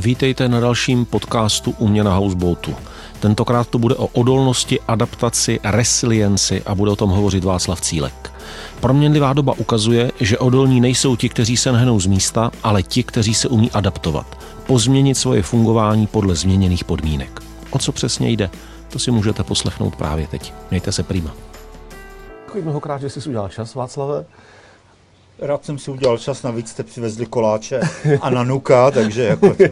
Vítejte na dalším podcastu U mě na Houseboatu. Tentokrát to bude o odolnosti, adaptaci, resilienci a bude o tom hovořit Václav Cílek. Proměnlivá doba ukazuje, že odolní nejsou ti, kteří se nehnou z místa, ale ti, kteří se umí adaptovat, pozměnit svoje fungování podle změněných podmínek. O co přesně jde, to si můžete poslechnout právě teď. Mějte se prima. Děkuji mnohokrát, že jsi udělal čas, Václave. Rád jsem si udělal čas, navíc jste přivezli koláče a nanuka, takže jako to...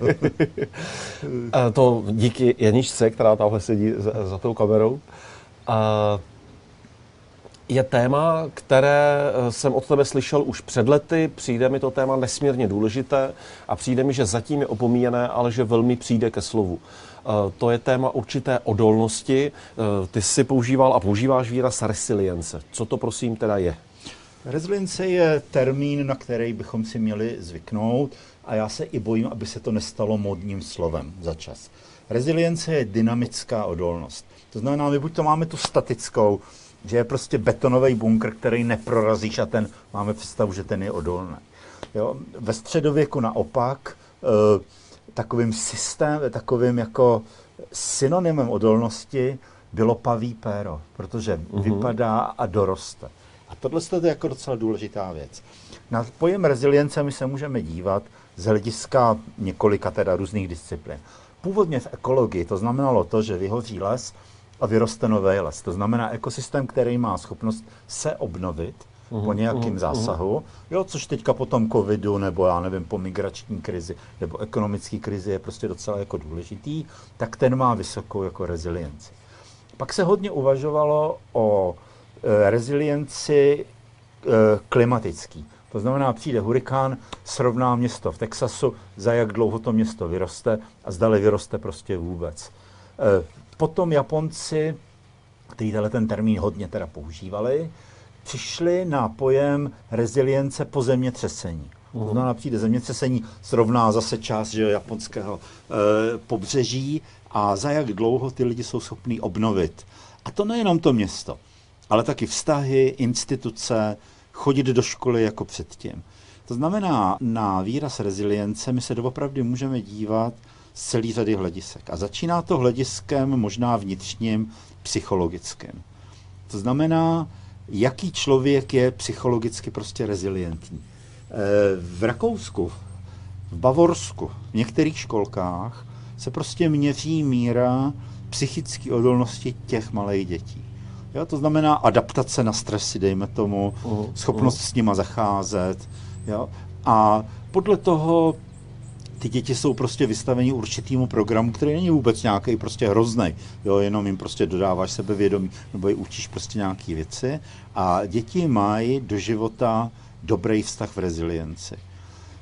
to díky Janičce, která tamhle sedí za, za tou kamerou. Je téma, které eh, jsem od tebe slyšel už před lety, přijde mi to téma nesmírně důležité a přijde mi, že zatím je opomíjené, ale že velmi přijde ke slovu. Eh, to je téma určité odolnosti. Eh, ty si používal a používáš výraz resilience. Co to prosím teda je? Rezilience je termín, na který bychom si měli zvyknout a já se i bojím, aby se to nestalo modním slovem za čas. Rezilience je dynamická odolnost. To znamená, my buď to máme tu statickou, že je prostě betonový bunkr, který neprorazíš a ten máme představu, že ten je odolný. Jo? Ve středověku naopak e, takovým systémem, takovým jako synonymem odolnosti bylo paví péro, protože mm-hmm. vypadá a doroste. Tohle je jako docela důležitá věc. Na pojem rezilience my se můžeme dívat z hlediska několika teda různých disciplín. Původně v ekologii to znamenalo to, že vyhoří les a vyroste nový les. To znamená ekosystém, který má schopnost se obnovit uhum, po nějakém uhum, zásahu, jo, což teďka po tom covidu, nebo já nevím, po migrační krizi, nebo ekonomické krizi je prostě docela jako důležitý, tak ten má vysokou jako rezilienci. Pak se hodně uvažovalo o rezilienci eh, klimatický. To znamená, přijde hurikán, srovná město v Texasu, za jak dlouho to město vyroste a zdali vyroste prostě vůbec. Eh, potom Japonci, kteří ten termín hodně teda používali, přišli na pojem rezilience po zemětřesení. To znamená, přijde zemětřesení, srovná zase část že, japonského e, pobřeží a za jak dlouho ty lidi jsou schopní obnovit. A to nejenom to město ale taky vztahy, instituce, chodit do školy jako předtím. To znamená, na výraz rezilience my se doopravdy můžeme dívat z celý řady hledisek. A začíná to hlediskem možná vnitřním, psychologickým. To znamená, jaký člověk je psychologicky prostě rezilientní. Eh, v Rakousku, v Bavorsku, v některých školkách se prostě měří míra psychické odolnosti těch malých dětí. Jo, to znamená adaptace na stresy, dejme tomu, uh, schopnost uh. s nima zacházet. Jo? A podle toho ty děti jsou prostě vystaveni určitýmu programu, který není vůbec nějaký prostě hrozný. Jo, jenom jim prostě dodáváš sebevědomí nebo je učíš prostě nějaké věci. A děti mají do života dobrý vztah v rezilienci.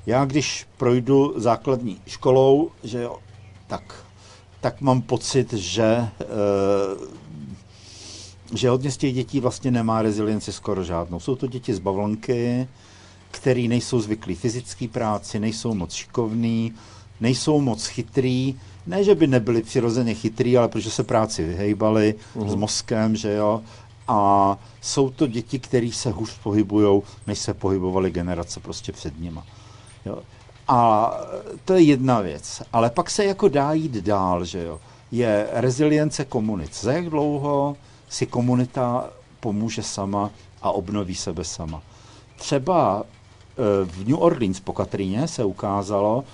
Já když projdu základní školou, že jo, tak, tak mám pocit, že e, že hodně z těch dětí vlastně nemá rezilienci skoro žádnou. Jsou to děti z bavlnky, který nejsou zvyklí fyzické práci, nejsou moc šikovní, nejsou moc chytrý. Ne, že by nebyli přirozeně chytrý, ale protože se práci vyhejbali uh-huh. s mhm. mozkem, že jo. A jsou to děti, které se hůř pohybují, než se pohybovaly generace prostě před nima. Jo. A to je jedna věc. Ale pak se jako dá jít dál, že jo. Je rezilience komunit. Za jak dlouho si komunita pomůže sama a obnoví sebe sama. Třeba e, v New Orleans po Katríně se ukázalo,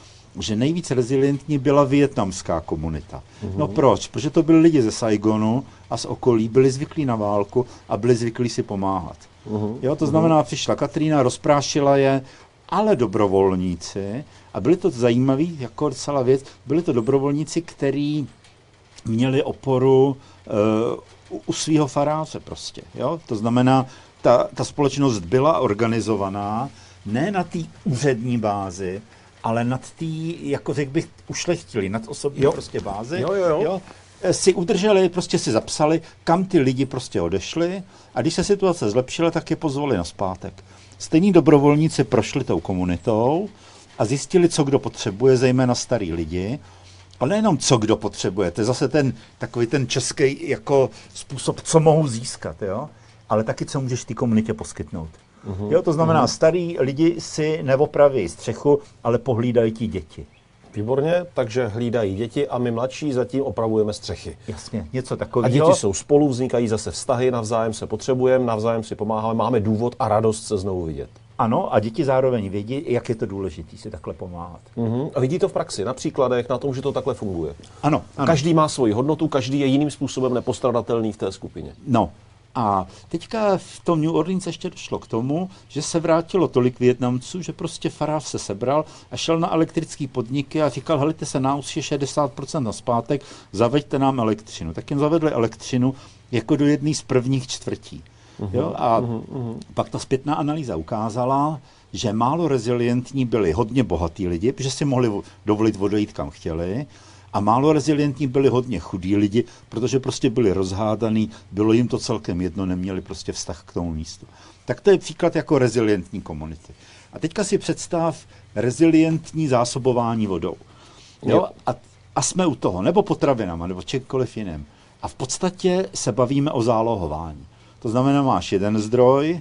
že nejvíc rezilientní byla větnamská komunita. Uhum. No proč? Protože to byli lidi ze Saigonu a z okolí, byli zvyklí na válku a byli zvyklí si pomáhat. Uhum. Jo, to znamená, přišla Katrína, rozprášila je, ale dobrovolníci, a byli to zajímavý, jako celá věc, byli to dobrovolníci, kteří měli oporu uh, u svého faráře prostě. Jo? To znamená, ta, ta společnost byla organizovaná ne na té úřední bázi, ale nad tý, jako řekl bych, ušlechtili, nad osobní jo. prostě bázi. Jo, jo, jo. Jo? E, si udrželi, prostě si zapsali, kam ty lidi prostě odešli a když se situace zlepšila, tak je pozvali na zpátek. Stejní dobrovolníci prošli tou komunitou a zjistili, co kdo potřebuje, zejména starý lidi, ale nejenom co kdo potřebuje, to je zase ten takový ten český jako způsob, co mohou získat, jo? ale taky co můžeš té komunitě poskytnout. Uh-huh. Jo, to znamená, uh-huh. starý lidi si neopraví střechu, ale pohlídají ti děti. Výborně, takže hlídají děti a my mladší zatím opravujeme střechy. Jasně, něco takového. A děti jsou spolu, vznikají zase vztahy, navzájem se potřebujeme, navzájem si pomáháme, máme důvod a radost se znovu vidět. Ano, a děti zároveň vědí, jak je to důležité si takhle pomáhat. Uh-huh. A vidí to v praxi, na příkladech, na tom, že to takhle funguje. Ano, ano. Každý má svoji hodnotu, každý je jiným způsobem nepostradatelný v té skupině. No, a teďka v tom New Orleans ještě došlo k tomu, že se vrátilo tolik Větnamců, že prostě Faráv se sebral a šel na elektrické podniky a říkal, helejte se, nás je 60% na zpátek, zaveďte nám elektřinu. Tak jim zavedli elektřinu jako do jedné z prvních čtvrtí. Uh-huh, jo? A uh-huh, uh-huh. pak ta zpětná analýza ukázala, že málo rezilientní byli hodně bohatí lidi, protože si mohli dovolit odejít kam chtěli, a málo rezilientní byli hodně chudí lidi, protože prostě byli rozhádaný, bylo jim to celkem jedno, neměli prostě vztah k tomu místu. Tak to je příklad jako rezilientní komunity. A teďka si představ rezilientní zásobování vodou. Jo? A, a jsme u toho, nebo potravinama, nebo čemkoliv jiném. A v podstatě se bavíme o zálohování. To znamená, máš jeden zdroj,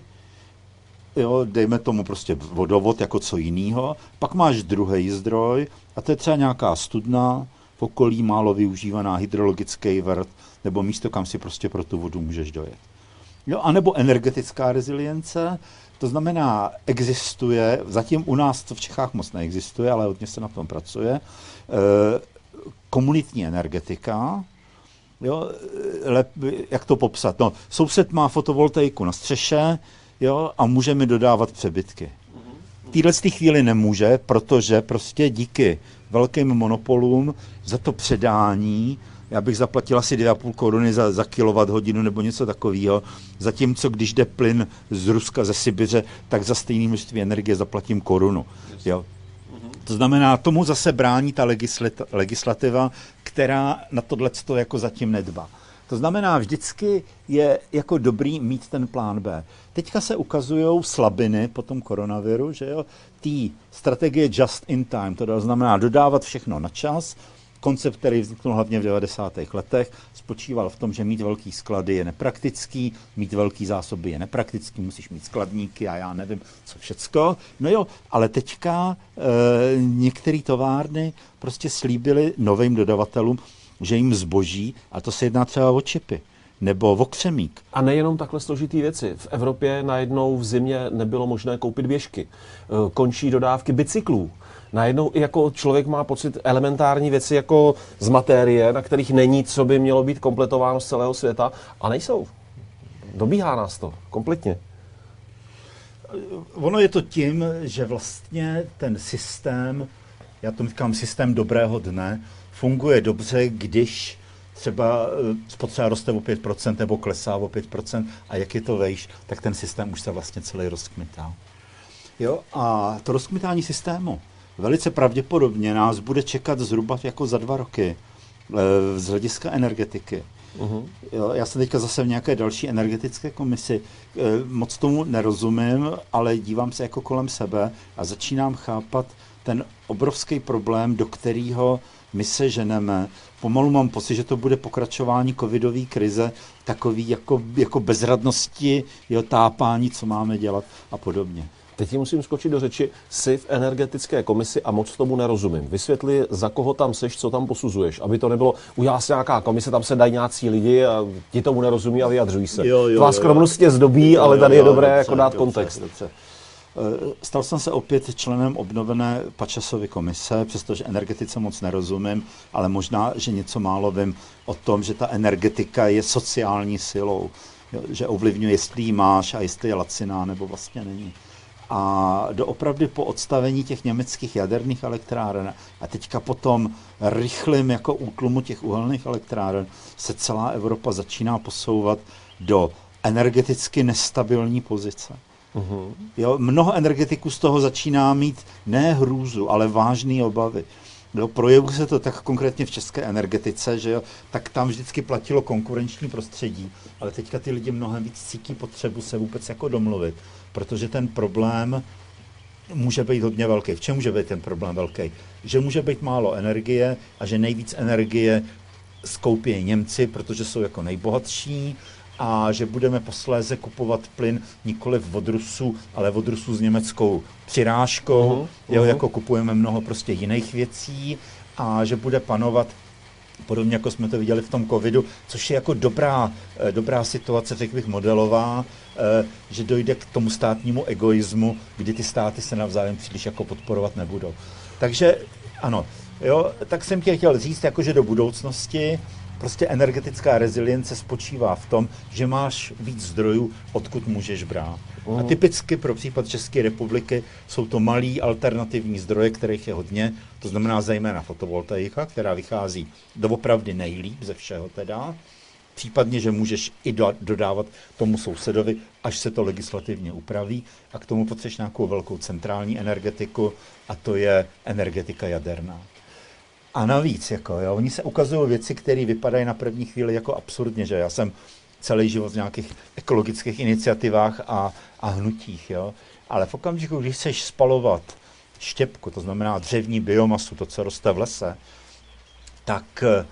jo, dejme tomu prostě vodovod jako co jiného, pak máš druhý zdroj a to je třeba nějaká studna, v okolí málo využívaná hydrologický vrt, nebo místo, kam si prostě pro tu vodu můžeš dojet. Jo, anebo energetická rezilience, to znamená, existuje, zatím u nás to v Čechách moc neexistuje, ale hodně se na tom pracuje, eh, komunitní energetika, jo, lep, jak to popsat? No, soused má fotovoltaiku na střeše jo, a může mi dodávat přebytky. V téhle chvíli nemůže, protože prostě díky velkým monopolům za to předání já bych zaplatil asi 2,5 koruny za, za kilovat hodinu nebo něco takového. Zatímco když jde plyn z Ruska, ze Sibiře, tak za stejné množství energie zaplatím korunu. Jo. To znamená, tomu zase brání ta legislativa, která na tohle jako zatím nedbá. To znamená, vždycky je jako dobrý mít ten plán B. Teďka se ukazují slabiny po tom koronaviru, že jo, té strategie just in time, to znamená dodávat všechno na čas, koncept, který vzniknul hlavně v 90. letech, spočíval v tom, že mít velký sklady je nepraktický, mít velký zásoby je nepraktický, musíš mít skladníky a já nevím, co všecko. No jo, ale teďka e, některé továrny prostě slíbily novým dodavatelům, že jim zboží, a to se jedná třeba o čipy nebo o křemík. A nejenom takhle složitý věci. V Evropě najednou v zimě nebylo možné koupit běžky. E, končí dodávky bicyklů. Najednou i jako člověk má pocit elementární věci jako z materie, na kterých není, co by mělo být kompletováno z celého světa, a nejsou. Dobíhá nás to kompletně. Ono je to tím, že vlastně ten systém, já to říkám systém dobrého dne, funguje dobře, když třeba eh, spotřeba roste o 5% nebo klesá o 5% a jak je to vejš, tak ten systém už se vlastně celý rozkmitá. Jo? A to rozkmitání systému velice pravděpodobně nás bude čekat zhruba jako za dva roky eh, z hlediska energetiky. Jo, já jsem teďka zase v nějaké další energetické komisi. Eh, moc tomu nerozumím, ale dívám se jako kolem sebe a začínám chápat ten obrovský problém, do kterého my se ženeme. Pomalu mám pocit, že to bude pokračování covidové krize, takový jako, jako bezradnosti, jo, tápání, co máme dělat a podobně. Teď ti musím skočit do řeči, jsi v energetické komisi a moc tomu nerozumím. Vysvětli, za koho tam seš, co tam posuzuješ, aby to nebylo, udělá se nějaká komise, tam se dají nějací lidi a ti tomu nerozumí a vyjadřují se. Jo, jo, Tvá skromnost tě zdobí, jo, ale tady jo, je dobré dobře, jako dát dobře, kontext. Dobře. Eh, stal jsem se opět členem obnovené Pačasovy komise, přestože energetice moc nerozumím, ale možná, že něco málo vím o tom, že ta energetika je sociální silou, že ovlivňuje, jestli ji máš a jestli je laciná nebo vlastně není. A doopravdy po odstavení těch německých jaderných elektráren a teďka potom rychlým jako útlumu těch uhelných elektráren se celá Evropa začíná posouvat do energeticky nestabilní pozice. Uh-huh. Jo, mnoho energetiků z toho začíná mít ne hrůzu, ale vážné obavy. Jo, projevuje se to tak konkrétně v české energetice, že jo, tak tam vždycky platilo konkurenční prostředí, ale teďka ty lidi mnohem víc cítí potřebu se vůbec jako domluvit, protože ten problém může být hodně velký. V čem může být ten problém velký? Že může být málo energie a že nejvíc energie skoupí Němci, protože jsou jako nejbohatší a že budeme posléze kupovat plyn nikoli od Rusů, ale od Rusů s německou přirážkou, uh-huh, jo, uh-huh. jako kupujeme mnoho prostě jiných věcí a že bude panovat podobně jako jsme to viděli v tom covidu, což je jako dobrá, eh, dobrá situace, řekl bych, modelová, eh, že dojde k tomu státnímu egoismu, kdy ty státy se navzájem příliš jako podporovat nebudou. Takže ano, jo, tak jsem tě chtěl říct, jakože do budoucnosti prostě energetická rezilience spočívá v tom, že máš víc zdrojů, odkud můžeš brát. Uh-huh. A mhm. typicky pro případ České republiky jsou to malý alternativní zdroje, kterých je hodně, to znamená zejména fotovoltaika, která vychází doopravdy nejlíp ze všeho teda, případně, že můžeš i do, dodávat tomu sousedovi, až se to legislativně upraví a k tomu potřebuješ nějakou velkou centrální energetiku a to je energetika jaderná. A navíc, jako, jo, oni se ukazují věci, které vypadají na první chvíli jako absurdně, že já jsem celý život v nějakých ekologických iniciativách a, a hnutích, jo. Ale v okamžiku, když chceš spalovat štěpku, to znamená dřevní biomasu, to, co roste v lese, tak e,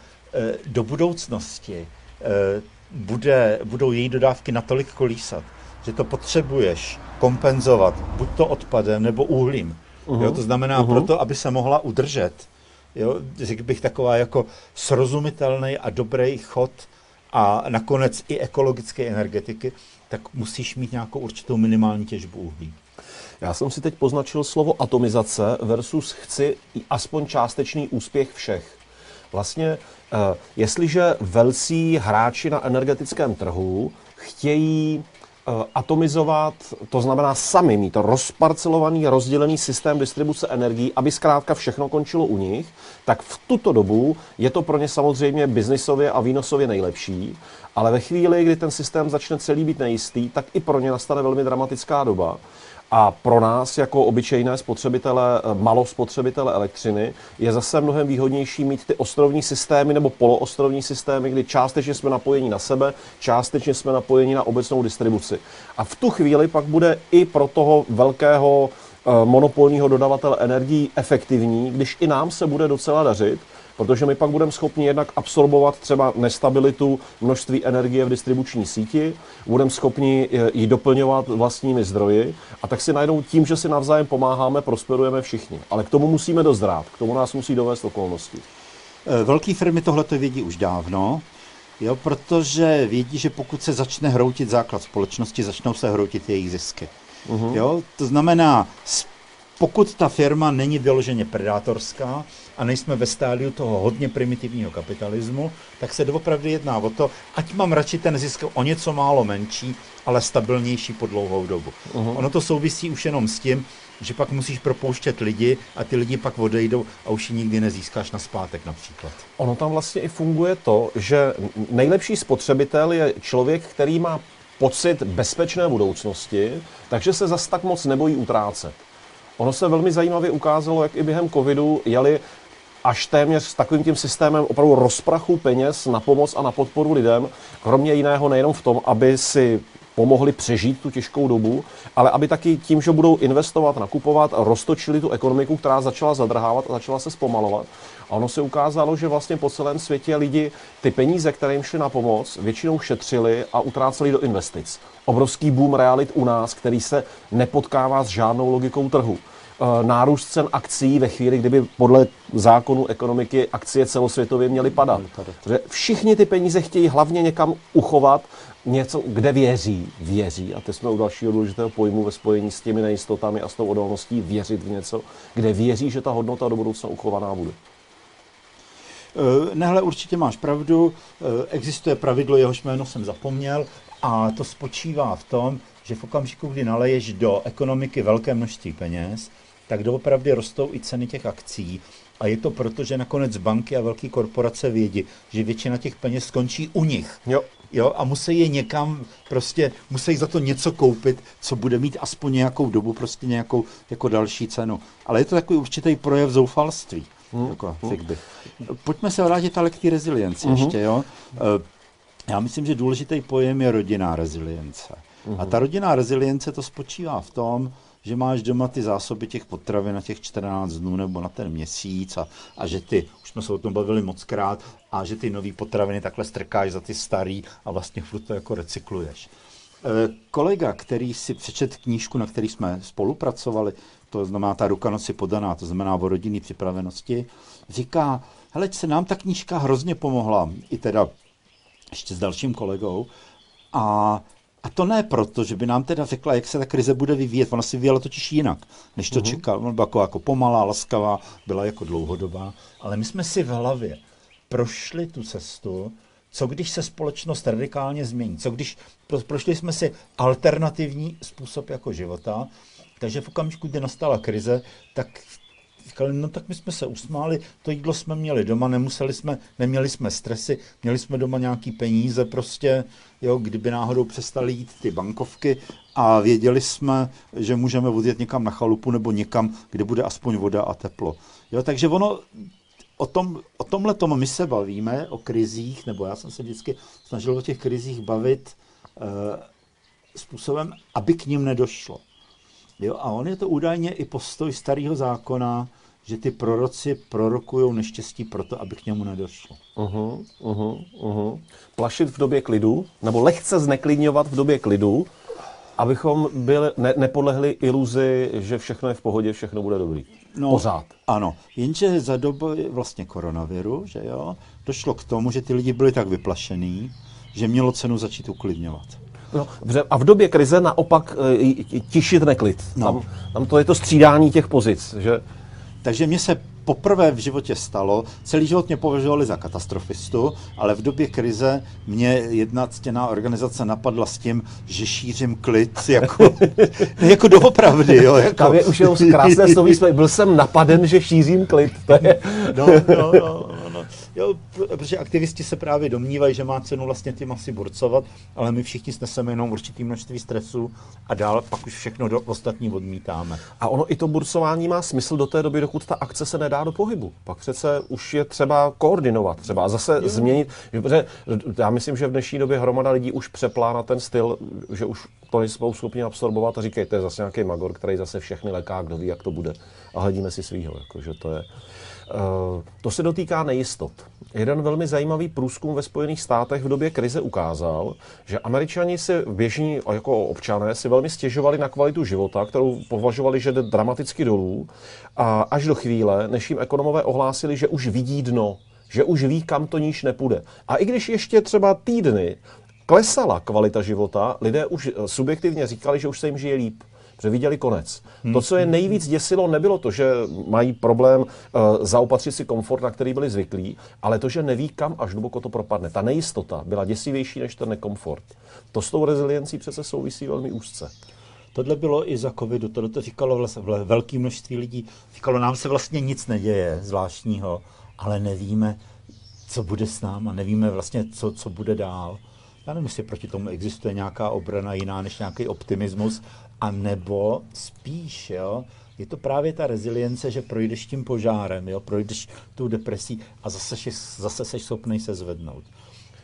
do budoucnosti e, bude, budou její dodávky natolik kolísat, že to potřebuješ kompenzovat buď to odpadem nebo uhlím. Uh-huh. Jo, to znamená, uh-huh. proto, aby se mohla udržet, jo, řekl bych taková jako srozumitelný a dobrý chod a nakonec i ekologické energetiky, tak musíš mít nějakou určitou minimální těžbu uhlí. Já jsem si teď poznačil slovo atomizace versus chci aspoň částečný úspěch všech. Vlastně, eh, jestliže velcí hráči na energetickém trhu chtějí atomizovat, to znamená sami mít rozparcelovaný, rozdělený systém distribuce energií, aby zkrátka všechno končilo u nich, tak v tuto dobu je to pro ně samozřejmě biznisově a výnosově nejlepší, ale ve chvíli, kdy ten systém začne celý být nejistý, tak i pro ně nastane velmi dramatická doba. A pro nás, jako obyčejné spotřebitele, eh, malospotřebitele elektřiny, je zase mnohem výhodnější mít ty ostrovní systémy nebo poloostrovní systémy, kdy částečně jsme napojeni na sebe, částečně jsme napojeni na obecnou distribuci. A v tu chvíli pak bude i pro toho velkého eh, monopolního dodavatele energií efektivní, když i nám se bude docela dařit, protože my pak budeme schopni jednak absorbovat třeba nestabilitu množství energie v distribuční síti, budeme schopni eh, ji doplňovat vlastními zdroji a tak si najednou tím, že si navzájem pomáháme, prosperujeme všichni. Ale k tomu musíme dozrát, k tomu nás musí dovést okolnosti. Eh, velké firmy tohle to vědí už dávno, jo, protože vědí, že pokud se začne hroutit základ společnosti, začnou se hroutit jejich zisky. Uh-huh. Jo, to znamená, pokud ta firma není vyloženě predátorská a nejsme ve stádiu toho hodně primitivního kapitalismu, tak se doopravdy jedná o to, ať mám radši ten zisk o něco málo menší, ale stabilnější po dlouhou dobu. Uh-huh. Ono to souvisí už jenom s tím, že pak musíš propouštět lidi a ty lidi pak odejdou a už ji nikdy nezískáš na zpátek například. Ono tam vlastně i funguje to, že nejlepší spotřebitel je člověk, který má pocit bezpečné budoucnosti, takže se zas tak moc nebojí utrácet. Ono se velmi zajímavě ukázalo, jak i během covidu jeli až téměř s takovým tím systémem opravdu rozprachu peněz na pomoc a na podporu lidem, kromě jiného nejenom v tom, aby si pomohli přežít tu těžkou dobu, ale aby taky tím, že budou investovat, nakupovat, roztočili tu ekonomiku, která začala zadrhávat a začala se zpomalovat. A ono se ukázalo, že vlastně po celém světě lidi ty peníze, které jim šly na pomoc, většinou šetřili a utráceli do investic. Obrovský boom realit u nás, který se nepotkává s žádnou logikou trhu. Eh, nárůst cen akcí ve chvíli, kdyby podle zákonu ekonomiky akcie celosvětově měly padat. Protože všichni ty peníze chtějí hlavně někam uchovat, něco, kde věří, věří, a teď jsme u dalšího důležitého pojmu ve spojení s těmi nejistotami a s tou odolností, věřit v něco, kde věří, že ta hodnota do budoucna uchovaná bude. Eh, nehle, určitě máš pravdu, eh, existuje pravidlo, jehož jméno jsem zapomněl, a to spočívá v tom, že v okamžiku, kdy naleješ do ekonomiky velké množství peněz, tak doopravdy rostou i ceny těch akcí. A je to proto, že nakonec banky a velké korporace vědí, že většina těch peněz skončí u nich. Jo. Jo, a musí je někam, prostě musí za to něco koupit, co bude mít aspoň nějakou dobu, prostě nějakou jako další cenu. Ale je to takový určitý projev zoufalství. Hmm. Jako, hmm. Pojďme se vrátit ale k té rezilienci hmm. ještě, jo. Eh, já myslím, že důležitý pojem je rodinná rezilience. Hmm. A ta rodinná rezilience to spočívá v tom, že máš doma ty zásoby těch potravin na těch 14 dnů nebo na ten měsíc a, a že ty, už jsme se o tom bavili moc krát, a že ty nové potraviny takhle strkáš za ty starý a vlastně furt to jako recykluješ. E, kolega, který si přečet knížku, na který jsme spolupracovali, to znamená ta ruka noci podaná, to znamená o rodinné připravenosti, říká, hele, se nám ta knížka hrozně pomohla, i teda ještě s dalším kolegou, a a to ne proto, že by nám teda řekla, jak se ta krize bude vyvíjet. Ona si vyvíjela totiž jinak, než to uh-huh. čekala. Ona byla jako, jako pomalá, laskavá, byla jako dlouhodobá. Ale my jsme si v hlavě prošli tu cestu, co když se společnost radikálně změní, co když prošli jsme si alternativní způsob jako života, takže v okamžiku, kdy nastala krize, tak říkali, no tak my jsme se usmáli, to jídlo jsme měli doma, nemuseli jsme, neměli jsme stresy, měli jsme doma nějaký peníze prostě, jo, kdyby náhodou přestali jít ty bankovky a věděli jsme, že můžeme odjet někam na chalupu nebo někam, kde bude aspoň voda a teplo. Jo, takže ono, o, tom, o tomhle tom my se bavíme, o krizích, nebo já jsem se vždycky snažil o těch krizích bavit e, způsobem, aby k ním nedošlo. Jo, a on je to údajně i postoj starého zákona, že ty proroci prorokují neštěstí proto, aby k němu nedošlo. Uh-huh, uh-huh, uh-huh. Plašit v době klidu, nebo lehce zneklidňovat v době klidu, abychom byli, ne, nepodlehli iluzi, že všechno je v pohodě, všechno bude dobrý. No, Pořád. Ano, jenže za doby vlastně koronaviru, že jo, došlo k tomu, že ty lidi byli tak vyplašený, že mělo cenu začít uklidňovat. No, a v době krize naopak e, tišit neklid. No. Tam, tam to je to střídání těch pozic. Že... Takže mě se poprvé v životě stalo, celý život mě považovali za katastrofistu, ale v době krize mě jedna ctěná organizace napadla s tím, že šířím klid jako, jako doopravdy. Jo, jako. Tam je už jenom krásné sloví, byl jsem napaden, že šířím klid. To je... no, no, no. Jo, protože aktivisti se právě domnívají, že má cenu vlastně tím asi burcovat, ale my všichni sneseme jenom určitý množství stresu a dál pak už všechno do ostatní odmítáme. A ono i to burcování má smysl do té doby, dokud ta akce se nedá do pohybu. Pak přece už je třeba koordinovat třeba a zase jo. změnit. Protože já myslím, že v dnešní době hromada lidí už přeplá na ten styl, že už to nejsou schopni absorbovat a říkají, to je zase nějaký magor, který zase všechny leká, kdo ví, jak to bude. A hledíme si svýho, jako, že to je. Eh, to se dotýká nejistot. Jeden velmi zajímavý průzkum ve Spojených státech v době krize ukázal, že američani si běžní jako občané si velmi stěžovali na kvalitu života, kterou považovali, že jde dramaticky dolů, a až do chvíle, než jim ekonomové ohlásili, že už vidí dno, že už ví, kam to níž nepůjde. A i když ještě třeba týdny klesala kvalita života, lidé už subjektivně říkali, že už se jim žije líp že viděli konec. Hmm. To, co je nejvíc děsilo, nebylo to, že mají problém uh, zaopatřit si komfort, na který byli zvyklí, ale to, že neví, kam až hluboko to propadne. Ta nejistota byla děsivější než ten nekomfort. To s tou reziliencí přece souvisí velmi úzce. Tohle bylo i za covidu, tohle to říkalo vlastně velké množství lidí. Říkalo, nám se vlastně nic neděje zvláštního, ale nevíme, co bude s náma, nevíme vlastně, co, co bude dál. Já nevím, jestli proti tomu existuje nějaká obrana jiná než nějaký optimismus, a nebo spíš, jo, je to právě ta rezilience, že projdeš tím požárem, jo, projdeš tou depresí a zase, zase seš schopný se zvednout.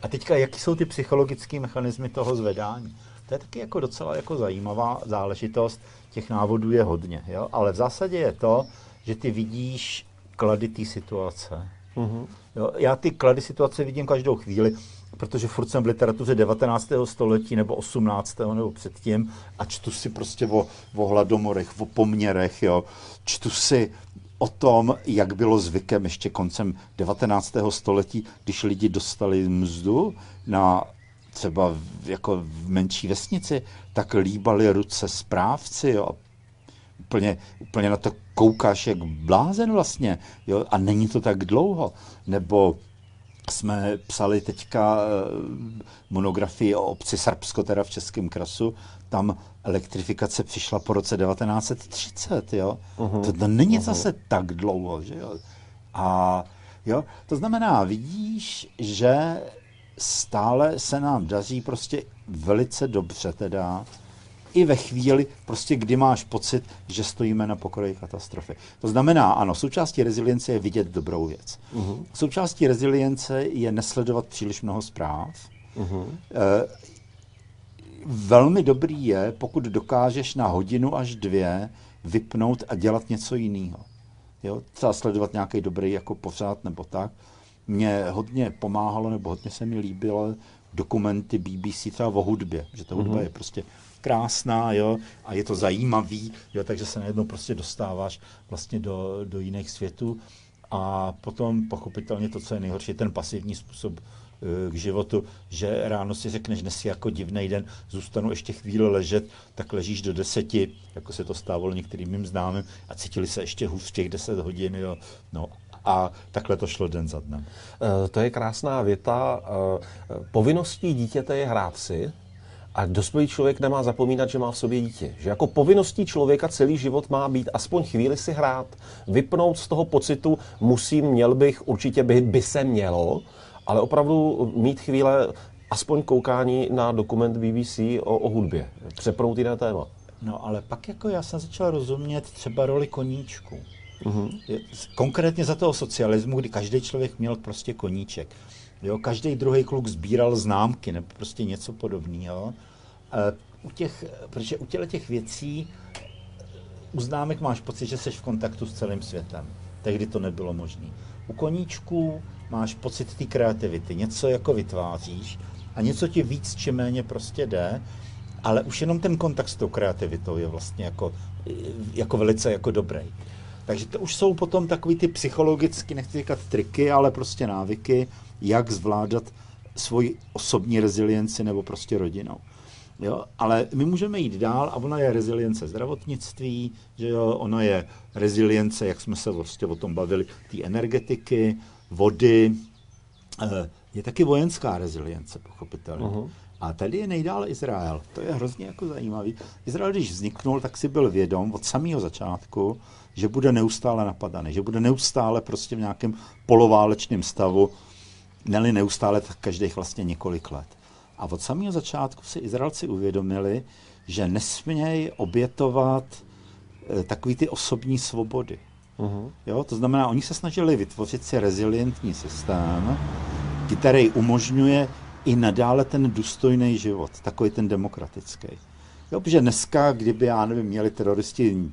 A teďka, jaký jsou ty psychologické mechanismy toho zvedání? To je taky jako docela jako zajímavá záležitost. Těch návodů je hodně, jo? ale v zásadě je to, že ty vidíš klady té situace. Mm-hmm. Jo? Já ty klady situace vidím každou chvíli protože furt jsem v literatuře 19. století nebo 18. nebo předtím a čtu si prostě o, o hladomorech, o poměrech, jo. Čtu si o tom, jak bylo zvykem ještě koncem 19. století, když lidi dostali mzdu na třeba jako v menší vesnici, tak líbali ruce správci, jo. Úplně, úplně na to koukáš jak blázen vlastně, jo, a není to tak dlouho. Nebo jsme psali teďka eh, monografii o obci Srbsko, teda v Českém krasu, tam elektrifikace přišla po roce 1930, jo. Uh-huh. To není uh-huh. zase tak dlouho, že jo. A jo, to znamená, vidíš, že stále se nám daří prostě velice dobře teda i ve chvíli, prostě kdy máš pocit, že stojíme na pokroji katastrofy. To znamená, ano, součástí rezilience je vidět dobrou věc. Uh-huh. Součástí rezilience je nesledovat příliš mnoho zpráv. Uh-huh. velmi dobrý je, pokud dokážeš na hodinu až dvě vypnout a dělat něco jiného. Jo, třeba sledovat nějaký dobrý jako pořád nebo tak. Mně hodně pomáhalo, nebo hodně se mi líbilo dokumenty BBC třeba o hudbě, že ta hudba mm-hmm. je prostě krásná, jo, a je to zajímavý, jo, takže se najednou prostě dostáváš vlastně do, do jiných světů. A potom pochopitelně to, co je nejhorší, je ten pasivní způsob eh, k životu, že ráno si řekneš, dnes jako divný den, zůstanu ještě chvíli ležet, tak ležíš do deseti, jako se to stávalo některým mým známým, a cítili se ještě hůř těch deset hodin, jo. No, a takhle to šlo den za dnem. Eh, to je krásná věta. Eh, povinností dítěte je hrát si, a dospělý člověk nemá zapomínat, že má v sobě dítě. Že jako povinností člověka celý život má být aspoň chvíli si hrát, vypnout z toho pocitu, musím, měl bych, určitě by, by se mělo, ale opravdu mít chvíle aspoň koukání na dokument BBC o, o hudbě. Přeprout jiné téma. No ale pak jako já jsem začal rozumět třeba roli koníčku. Mm-hmm. Konkrétně za toho socialismu, kdy každý člověk měl prostě koníček. Jo, každý druhý kluk sbíral známky nebo prostě něco podobného. E, u těch, protože u těle těch věcí u známek máš pocit, že jsi v kontaktu s celým světem. Tehdy to nebylo možné. U koníčků máš pocit té kreativity, něco jako vytváříš a něco ti víc či méně prostě jde, ale už jenom ten kontakt s tou kreativitou je vlastně jako, jako velice jako dobrý. Takže to už jsou potom takový ty psychologicky, nechci říkat triky, ale prostě návyky, jak zvládat svoji osobní rezilienci nebo prostě rodinou. Jo? Ale my můžeme jít dál a ona je rezilience zdravotnictví, že jo? ona je rezilience, jak jsme se vlastně o tom bavili, té energetiky, vody, eh, je taky vojenská rezilience, pochopitelně. Uh-huh. A tady je nejdále Izrael. To je hrozně jako zajímavý. Izrael, když vzniknul, tak si byl vědom od samého začátku, že bude neustále napadaný, že bude neustále prostě v nějakém poloválečném stavu, neli neustále, tak každých vlastně několik let. A od samého začátku si Izraelci uvědomili, že nesmějí obětovat e, takový ty osobní svobody. Uh-huh. Jo, to znamená, oni se snažili vytvořit si rezilientní systém, který umožňuje i nadále ten důstojný život, takový ten demokratický. Jo, protože dneska, kdyby, já nevím, měli teroristi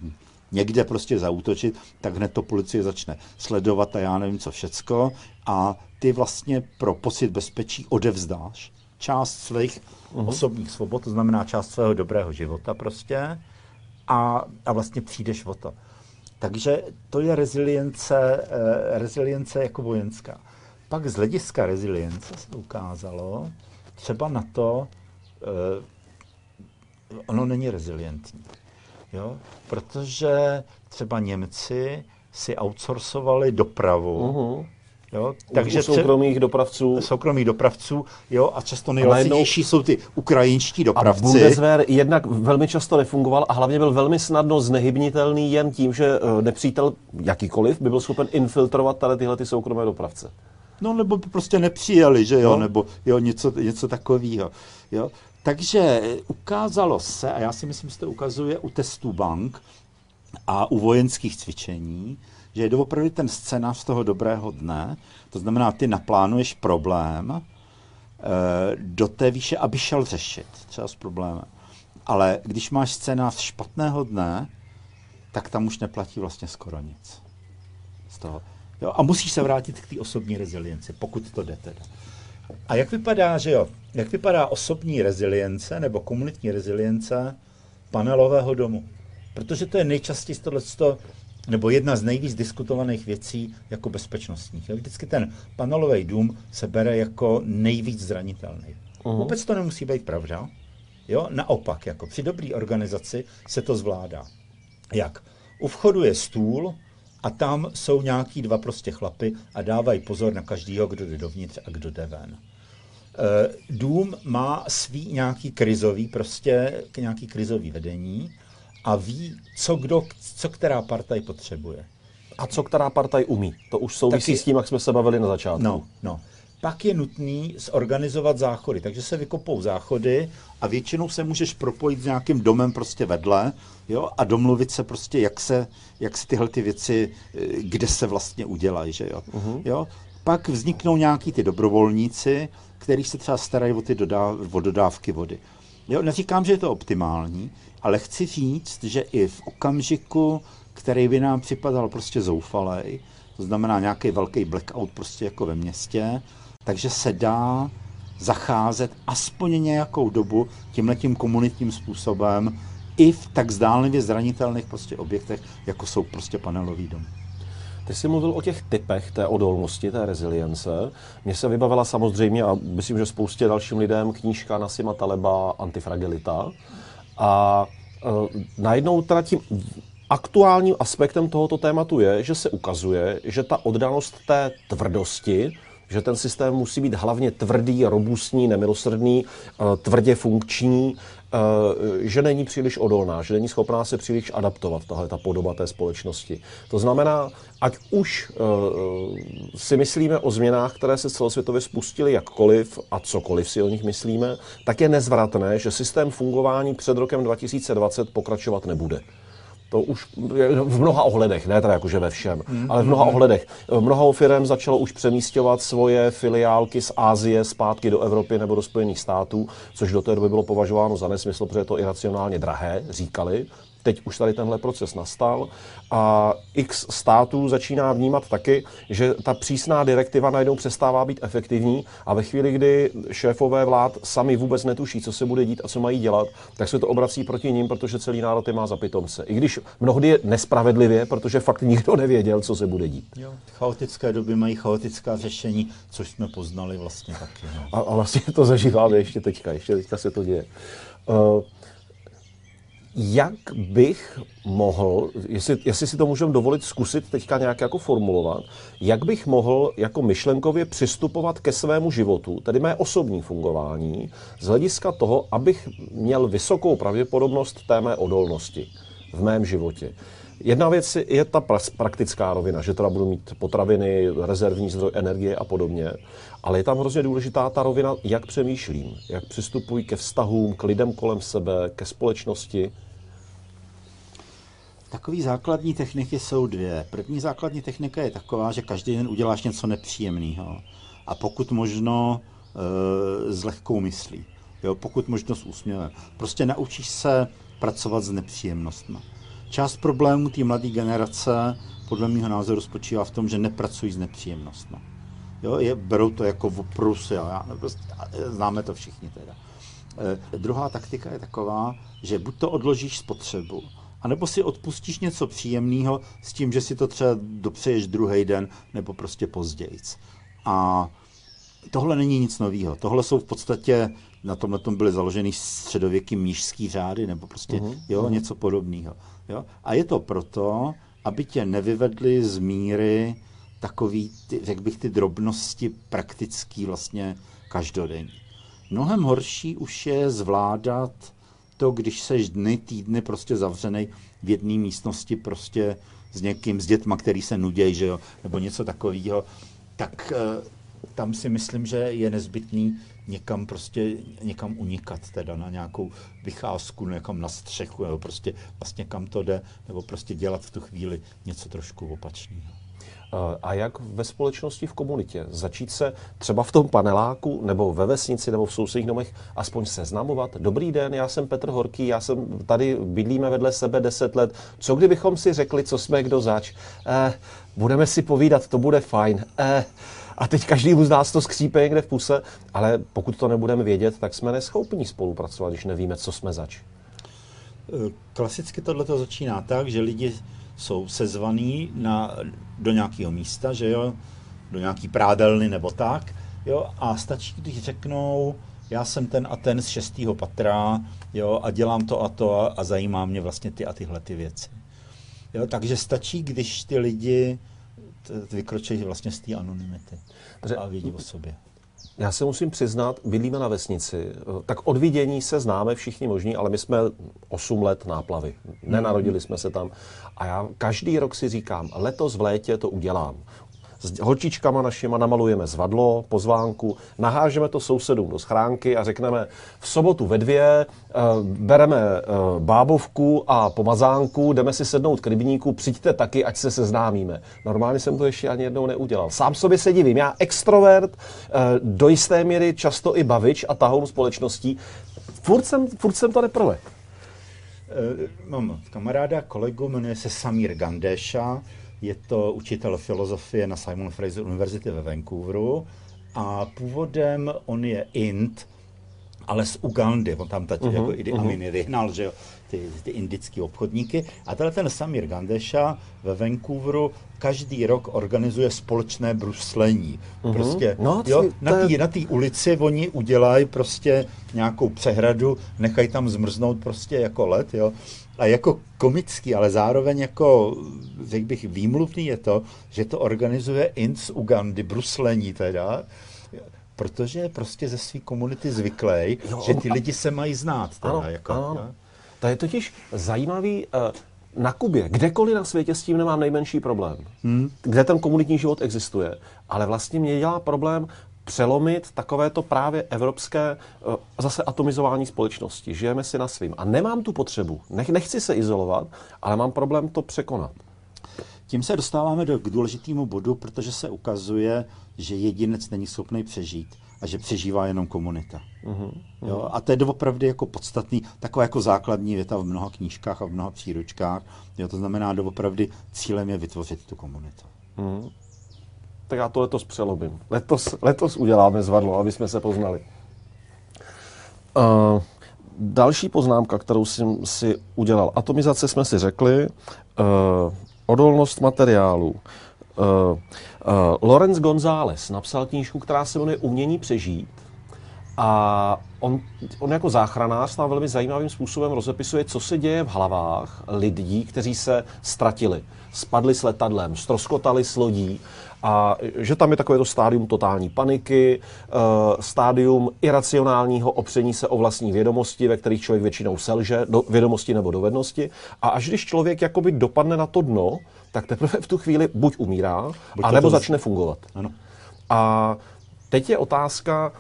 někde prostě zautočit, tak hned to policie začne sledovat a já nevím co všecko a ty vlastně pro pocit bezpečí odevzdáš část svých uh-huh. osobních svobod, to znamená část svého dobrého života prostě a, a vlastně přijdeš o to. Takže to je rezilience, eh, rezilience jako vojenská. Pak z hlediska rezilience se ukázalo třeba na to, eh, ono není rezilientní. Jo? Protože třeba Němci si outsourcovali dopravu, uh-huh. Jo, takže u soukromých dopravců. Soukromých dopravců, jo, a často nejlasitější jsou ty ukrajinští dopravci. A Bundeswehr jednak velmi často nefungoval a hlavně byl velmi snadno znehybnitelný jen tím, že eh, nepřítel jakýkoliv by byl schopen infiltrovat tady tyhle ty soukromé dopravce. No nebo prostě nepřijeli, že jo, no. nebo jo, něco, něco takového. Jo. Takže ukázalo se, a já si myslím, že to ukazuje u testů bank a u vojenských cvičení, že je doopravdy ten scénář toho dobrého dne, to znamená, ty naplánuješ problém e, do té výše, aby šel řešit, třeba s problémem. Ale když máš scénář špatného dne, tak tam už neplatí vlastně skoro nic. Z toho. Jo, a musíš se vrátit k té osobní rezilienci, pokud to jde teda. A jak vypadá, že jo, jak vypadá osobní rezilience nebo komunitní rezilience panelového domu? Protože to je nejčastěji tohleto, nebo jedna z nejvíc diskutovaných věcí jako bezpečnostních. Vždycky ten panelový dům se bere jako nejvíc zranitelný. Uh-huh. Vůbec to nemusí být pravda. Jo? Naopak, jako při dobré organizaci se to zvládá. Jak? U vchodu je stůl, a tam jsou nějaký dva prostě chlapy a dávají pozor na každýho, kdo jde dovnitř a kdo jde ven. E, dům má svý nějaký krizový, prostě nějaký krizový vedení a ví, co, kdo, co která partaj potřebuje. A co která partaj umí? To už souvisí Taky, s tím, jak jsme se bavili na začátku. No, no. Pak je nutný zorganizovat záchody, takže se vykopou záchody a většinou se můžeš propojit s nějakým domem prostě vedle jo, a domluvit se prostě, jak se, jak se tyhle ty věci, eh, kde se vlastně udělají, že jo. Uh-huh. jo. Pak vzniknou nějaký ty dobrovolníci, kteří se třeba starají o ty dodá, o dodávky vody. Jo, neříkám, že je to optimální, ale chci říct, že i v okamžiku, který by nám připadal prostě zoufalej, to znamená nějaký velký blackout prostě jako ve městě, takže se dá zacházet aspoň nějakou dobu tímhletím komunitním způsobem i v tak zdálnivě zranitelných prostě objektech, jako jsou prostě panelový domy. Ty jsi mluvil o těch typech té odolnosti, té rezilience. Mně se vybavila samozřejmě, a myslím, že spoustě dalším lidem, knížka Nasima Taleba Antifragilita. A e, najednou teda tím aktuálním aspektem tohoto tématu je, že se ukazuje, že ta oddanost té tvrdosti, že ten systém musí být hlavně tvrdý, robustní, nemilosrdný, e, tvrdě funkční, že není příliš odolná, že není schopná se příliš adaptovat, tahle ta podoba té společnosti. To znamená, ať už uh, si myslíme o změnách, které se celosvětově spustily jakkoliv a cokoliv si o nich myslíme, tak je nezvratné, že systém fungování před rokem 2020 pokračovat nebude. To už v mnoha ohledech, ne teda jakože ve všem, mm, ale v mnoha ohledech. Mnoho firm začalo už přemístěvat svoje filiálky z Ázie zpátky do Evropy nebo do Spojených států, což do té doby bylo považováno za nesmysl, protože je to iracionálně drahé, říkali. Teď už tady tenhle proces nastal a x států začíná vnímat taky, že ta přísná direktiva najednou přestává být efektivní a ve chvíli, kdy šéfové vlád sami vůbec netuší, co se bude dít a co mají dělat, tak se to obrací proti ním, protože celý národ je má za pitomce. I když mnohdy je nespravedlivě, protože fakt nikdo nevěděl, co se bude dít. Jo, chaotické doby mají chaotická řešení, což jsme poznali vlastně taky. No. A, a vlastně to zažíváme ještě teďka, ještě teďka se to děje. Uh, jak bych mohl, jestli, jestli si to můžeme dovolit zkusit teďka nějak jako formulovat, jak bych mohl jako myšlenkově přistupovat ke svému životu, tedy mé osobní fungování, z hlediska toho, abych měl vysokou pravděpodobnost té mé odolnosti v mém životě. Jedna věc je ta praktická rovina, že teda budu mít potraviny, rezervní zdroj energie a podobně, ale je tam hrozně důležitá ta rovina, jak přemýšlím, jak přistupuji ke vztahům, k lidem kolem sebe, ke společnosti, Takové základní techniky jsou dvě. První základní technika je taková, že každý den uděláš něco nepříjemného. A pokud možno e, s lehkou myslí. Jo, pokud možno s úsměvem. Prostě naučíš se pracovat s nepříjemnostmi. Část problémů té mladé generace podle mého názoru spočívá v tom, že nepracují s nepříjemnostmi. Jo, je, berou to jako oprus, jo, já, no prostě, známe to všichni teda. E, druhá taktika je taková, že buď to odložíš spotřebu, anebo si odpustíš něco příjemného s tím, že si to třeba dopřeješ druhý den nebo prostě později. A tohle není nic nového. Tohle jsou v podstatě, na tomhle tom byly založeny středověky mnížský řády nebo prostě uh-huh, jo, uh-huh. něco podobného. Jo? A je to proto, aby tě nevyvedli z míry takový, ty, řekl bych, ty drobnosti praktický vlastně každodenní. Mnohem horší už je zvládat to, když seš dny, týdny prostě zavřený v jedné místnosti prostě s někým, s dětma, který se nudějí, že jo, nebo něco takového, tak uh, tam si myslím, že je nezbytný někam prostě, někam unikat teda na nějakou vycházku, někam na střechu, nebo prostě vlastně kam to jde, nebo prostě dělat v tu chvíli něco trošku opačného. A jak ve společnosti, v komunitě? Začít se třeba v tom paneláku, nebo ve vesnici, nebo v sousedních domech aspoň seznamovat? Dobrý den, já jsem Petr Horký, já jsem tady, bydlíme vedle sebe deset let. Co kdybychom si řekli, co jsme kdo zač? Eh, budeme si povídat, to bude fajn. Eh, a teď každý z nás to skřípe někde v puse, ale pokud to nebudeme vědět, tak jsme neschopní spolupracovat, když nevíme, co jsme zač. Klasicky tohle to začíná tak, že lidi jsou sezvaný na, do nějakého místa, že jo, do nějaký prádelny nebo tak, jo, a stačí, když řeknou, já jsem ten a ten z šestého patra, jo, a dělám to a to a, a zajímá mě vlastně ty a tyhle ty věci. Jo, takže stačí, když ty lidi vykročí vlastně z té anonymity a vědí o sobě. Já se musím přiznat, bydlíme na vesnici, tak od vidění se známe všichni možní, ale my jsme 8 let náplavy. Nenarodili jsme se tam. A já každý rok si říkám, letos v létě to udělám. S holčičkama našima namalujeme zvadlo, pozvánku, nahážeme to sousedům do schránky a řekneme v sobotu ve dvě eh, bereme eh, bábovku a pomazánku, jdeme si sednout k rybníku, přijďte taky, ať se seznámíme. Normálně jsem to ještě ani jednou neudělal. Sám sobě se divím. Já extrovert, do jisté míry často i bavič a tahoun společností. Furt jsem, furt jsem to neprovedl. Eh, mám kamaráda, kolegu, jmenuje se Samir Gandesha, je to učitel filozofie na Simon Fraser University ve Vancouveru a původem on je Int, ale z Ugandy, on tam teď uh-huh, jako Idi Amin uh-huh. vyhnal, že jo, ty, ty indické obchodníky. A tenhle ten Samir Gandesha ve Vancouveru každý rok organizuje společné bruslení. Uh-huh. Prostě no, jo, na té na tý ulici oni udělají prostě nějakou přehradu, nechají tam zmrznout prostě jako let, jo. A jako komický, ale zároveň jako, řekl bych, výmluvný je to, že to organizuje INC z Ugandy, bruslení teda, protože je prostě ze své komunity zvyklý, jo, že ty lidi se mají znát. Teda, ano, jako, ano. To je totiž zajímavý, eh, na Kubě, kdekoliv na světě s tím nemám nejmenší problém. Hmm. Kde ten komunitní život existuje. Ale vlastně mě dělá problém přelomit takovéto právě evropské eh, zase atomizování společnosti. Žijeme si na svým. A nemám tu potřebu. Nech, nechci se izolovat, ale mám problém to překonat. Tím se dostáváme do, k důležitému bodu, protože se ukazuje, že jedinec není schopný přežít a že přežívá jenom komunita. Uh-huh. Jo, a to je doopravdy jako podstatný, taková jako základní věta v mnoha knížkách a v mnoha příručkách. Jo, to znamená, doopravdy cílem je vytvořit tu komunitu. Uh-huh. Tak já to letos přelobím. Letos, letos uděláme zvadlo, aby jsme se poznali. Uh, další poznámka, kterou jsem si udělal. Atomizace jsme si řekli. Uh, odolnost materiálu. Uh, uh, Lorenz González napsal knížku, která se jmenuje Umění přežít. A on, on jako záchranář tam velmi zajímavým způsobem rozepisuje, co se děje v hlavách lidí, kteří se ztratili, spadli s letadlem, stroskotali s lodí a že tam je takové to stádium totální paniky, uh, stádium iracionálního opření se o vlastní vědomosti, ve kterých člověk většinou selže, do, vědomosti nebo dovednosti. A až když člověk jakoby dopadne na to dno, tak teprve v tu chvíli buď umírá, buď anebo to začne fungovat. Ano. A teď je otázka,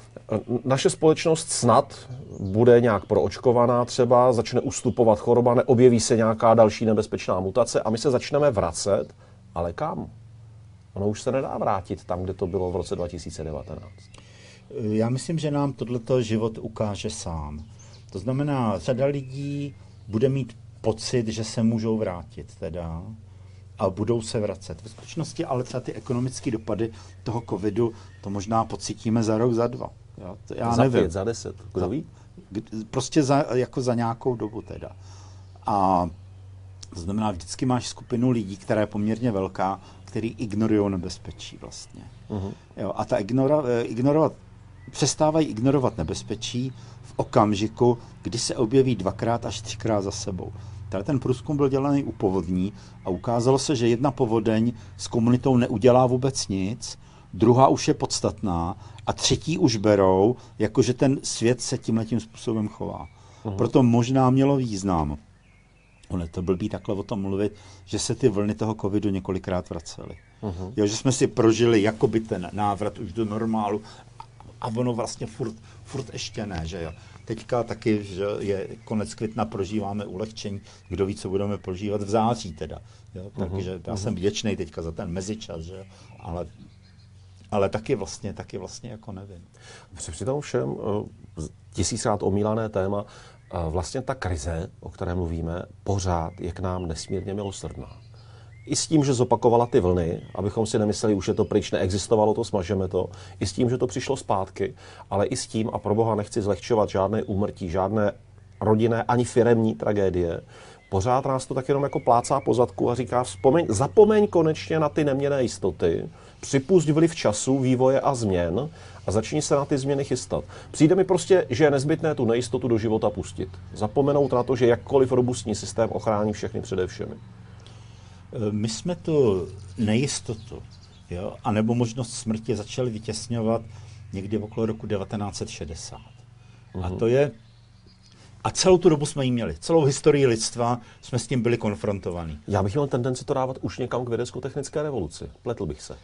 naše společnost snad bude nějak proočkovaná třeba, začne ustupovat choroba, neobjeví se nějaká další nebezpečná mutace a my se začneme vracet, ale kam? Ono už se nedá vrátit tam, kde to bylo v roce 2019. Já myslím, že nám tohleto život ukáže sám. To znamená, řada lidí bude mít pocit, že se můžou vrátit teda a budou se vracet. V skutečnosti ale třeba ty ekonomické dopady toho covidu, to možná pocítíme za rok, za dva. Já, to já za nevím. pět, za deset, kdo ví? Prostě za, jako za nějakou dobu teda. A to znamená, vždycky máš skupinu lidí, která je poměrně velká, který ignorují nebezpečí vlastně. Uh-huh. Jo, a ta ignora, eh, ignorovat, přestávají ignorovat nebezpečí v okamžiku, kdy se objeví dvakrát až třikrát za sebou. Tady ten průzkum byl dělaný u povodní a ukázalo se, že jedna povodeň s komunitou neudělá vůbec nic, druhá už je podstatná a třetí už berou, jakože ten svět se tímhle tím způsobem chová. Uh-huh. Proto možná mělo význam Ono to blbý takhle o tom mluvit, že se ty vlny toho covidu několikrát vracely. Uh-huh. Jo, že jsme si prožili jakoby ten návrat už do normálu a ono vlastně furt, furt ještě ne, že jo. Teďka taky, že je konec května, prožíváme ulehčení, kdo ví, co budeme prožívat v září teda. Jo? Takže uh-huh. já jsem vděčný teďka za ten mezičas, že jo. Ale, ale taky vlastně, taky vlastně jako nevím. Při tom všem eh, tisíckrát omílané téma, vlastně ta krize, o které mluvíme, pořád je k nám nesmírně milosrdná. I s tím, že zopakovala ty vlny, abychom si nemysleli, už je to pryč, neexistovalo to, smažeme to. I s tím, že to přišlo zpátky, ale i s tím, a pro boha nechci zlehčovat žádné úmrtí, žádné rodinné ani firemní tragédie, pořád nás to tak jenom jako plácá po zadku a říká, vzpomeň, zapomeň konečně na ty neměné jistoty, připust vliv času, vývoje a změn a začni se na ty změny chystat. Přijde mi prostě, že je nezbytné tu nejistotu do života pustit. Zapomenout na to, že jakkoliv robustní systém ochrání všechny přede všemi. My jsme tu nejistotu, jo, anebo možnost smrti začali vytěsňovat někdy okolo roku 1960. Uhum. A mhm. to je a celou tu dobu jsme ji měli. Celou historii lidstva jsme s tím byli konfrontovaní. Já bych měl tendenci to dávat už někam k vědecko-technické revoluci. Pletl bych se.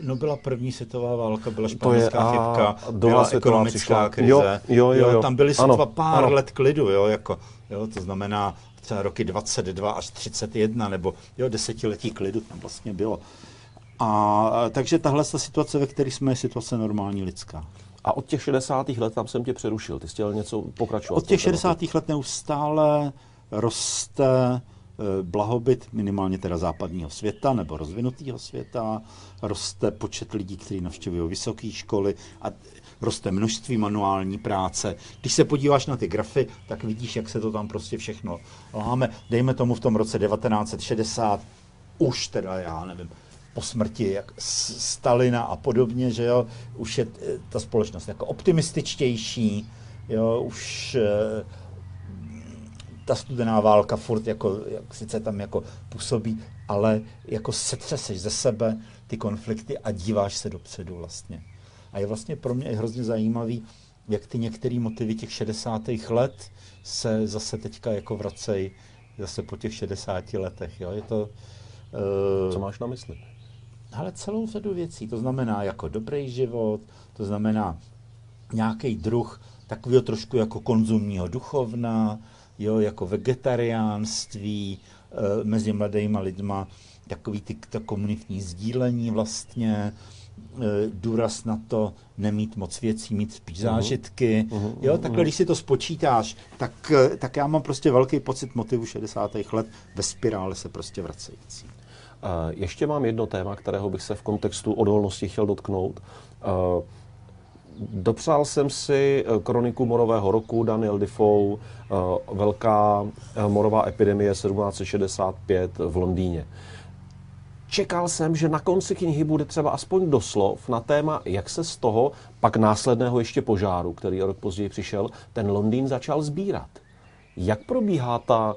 No byla první světová válka, byla španělská chybka, byla ekonomická krize. Jo, jo, jo, jo. Tam byly ano, sotva pár ano. let klidu, jo, jako, jo, to znamená třeba roky 22 až 31, nebo jo, desetiletí klidu tam vlastně bylo. A takže tahle ta situace, ve které jsme, je situace normální lidská. A od těch 60. let tam jsem tě přerušil. Ty jsi chtěl něco pokračovat. Od těch 60. let neustále roste blahobyt minimálně teda západního světa nebo rozvinutého světa, roste počet lidí, kteří navštěvují vysoké školy a roste množství manuální práce. Když se podíváš na ty grafy, tak vidíš, jak se to tam prostě všechno láme. Dejme tomu v tom roce 1960, už teda já nevím, po smrti jak Stalina a podobně, že jo, už je eh, ta společnost jako optimističtější, jo, už eh, ta studená válka furt jako, jak sice tam jako působí, ale jako setřeseš ze sebe ty konflikty a díváš se dopředu vlastně. A je vlastně pro mě hrozně zajímavý, jak ty některé motivy těch 60. let se zase teďka jako vracejí zase po těch 60 letech. Jo? Je to, uh, Co máš na mysli? Ale celou řadu věcí. To znamená jako dobrý život, to znamená nějaký druh takového trošku jako konzumního duchovna, jo, jako vegetariánství e, mezi mladýma lidma, takový ty, to komunitní sdílení vlastně, e, důraz na to nemít moc věcí, mít spíš mhm. zážitky. Uh-huh. Jo, takhle, když si to spočítáš, tak, eh, tak já mám prostě velký pocit motivu 60. let ve spirále se prostě vracející. Ještě mám jedno téma, kterého bych se v kontextu odolnosti chtěl dotknout. Dopsal jsem si eh, kroniku morového roku Daniel Defoe, eh, velká eh, morová epidemie 1765 v Londýně. Čekal jsem, že na konci knihy bude třeba aspoň doslov na téma, jak se z toho, pak následného ještě požáru, který rok později přišel, ten Londýn začal sbírat. Jak probíhá ta,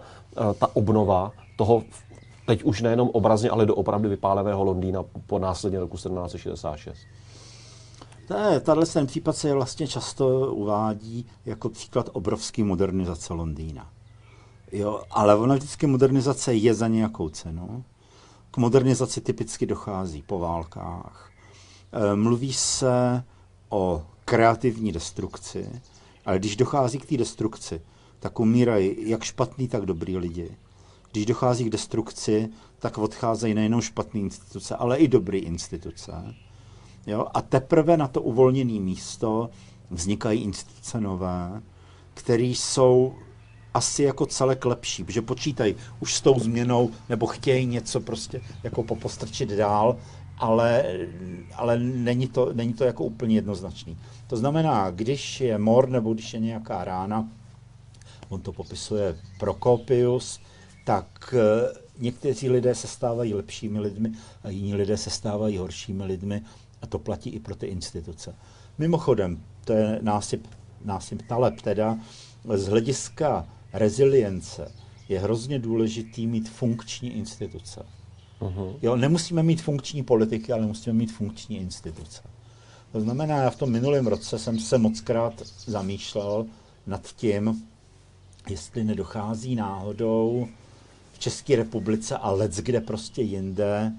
ta obnova toho teď už nejenom obrazně, ale do opravdu vypáleného Londýna po následně roku 1766? Tahle ten případ se vlastně často uvádí jako příklad obrovské modernizace Londýna. Jo, ale ona vždycky modernizace je za nějakou cenu. K modernizaci typicky dochází po válkách. E, mluví se o kreativní destrukci, ale když dochází k té destrukci, tak umírají jak špatný, tak dobrý lidi. Když dochází k destrukci, tak odcházejí nejenom špatné instituce, ale i dobré instituce. Jo? A teprve na to uvolněné místo vznikají instituce nové, které jsou asi jako celek lepší, protože počítají už s tou změnou, nebo chtějí něco prostě jako popostrčit dál, ale, ale není, to, není to jako úplně jednoznačný. To znamená, když je mor nebo když je nějaká rána, on to popisuje Prokopius, tak eh, někteří lidé se stávají lepšími lidmi a jiní lidé se stávají horšími lidmi a to platí i pro ty instituce. Mimochodem, to je násyp, násyp taleb, teda z hlediska rezilience je hrozně důležitý mít funkční instituce. Uh-huh. Jo, nemusíme mít funkční politiky, ale musíme mít funkční instituce. To znamená, já v tom minulém roce jsem se mockrát zamýšlel nad tím, jestli nedochází náhodou v České republice a let kde prostě jinde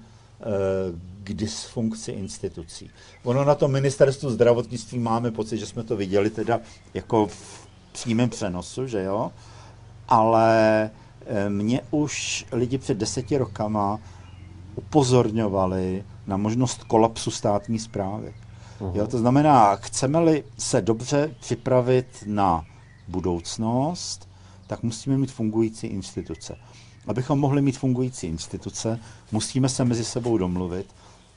k dysfunkci institucí. Ono na tom ministerstvu zdravotnictví máme pocit, že jsme to viděli teda jako v přímém přenosu, že jo, ale eh, mě už lidi před deseti rokama upozorňovali na možnost kolapsu státní zprávy. Uh-huh. Jo, to znamená, chceme-li se dobře připravit na budoucnost, tak musíme mít fungující instituce. Abychom mohli mít fungující instituce, musíme se mezi sebou domluvit.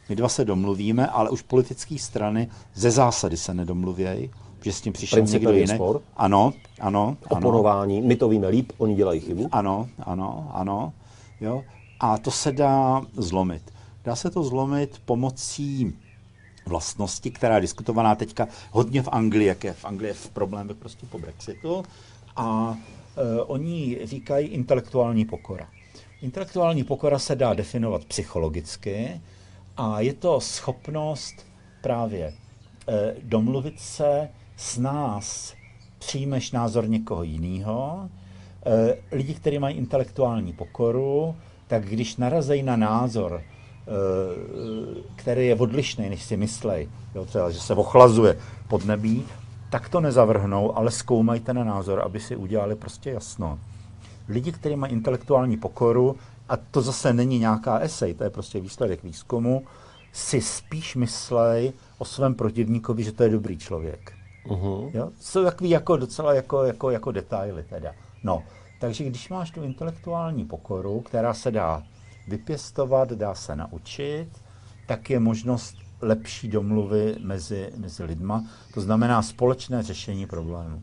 My dva se domluvíme, ale už politické strany ze zásady se nedomluvějí, že s tím přišel někdo jiný. Spor. Ano, ano. Oponování, ano. my to víme líp, oni dělají chybu. Ano, ano, ano. Jo. A to se dá zlomit. Dá se to zlomit pomocí vlastnosti, která je diskutovaná teďka hodně v Anglii, jak je v Anglii v problémech prostě po Brexitu. A oni říkají intelektuální pokora. Intelektuální pokora se dá definovat psychologicky a je to schopnost právě e, domluvit se s nás, přijmeš názor někoho jiného. E, lidi, kteří mají intelektuální pokoru, tak když narazejí na názor, který je odlišný, než si myslej, jo, třeba, že se ochlazuje pod nebí, tak to nezavrhnou, ale zkoumají ten názor, aby si udělali prostě jasno. Lidi, kteří mají intelektuální pokoru, a to zase není nějaká esej, to je prostě výsledek výzkumu, si spíš myslej o svém protivníkovi, že to je dobrý člověk. Uh-huh. Jo? Jsou takový jako docela jako, jako, jako detaily teda. No, takže když máš tu intelektuální pokoru, která se dá vypěstovat, dá se naučit, tak je možnost lepší domluvy mezi, mezi lidma, to znamená společné řešení problémů.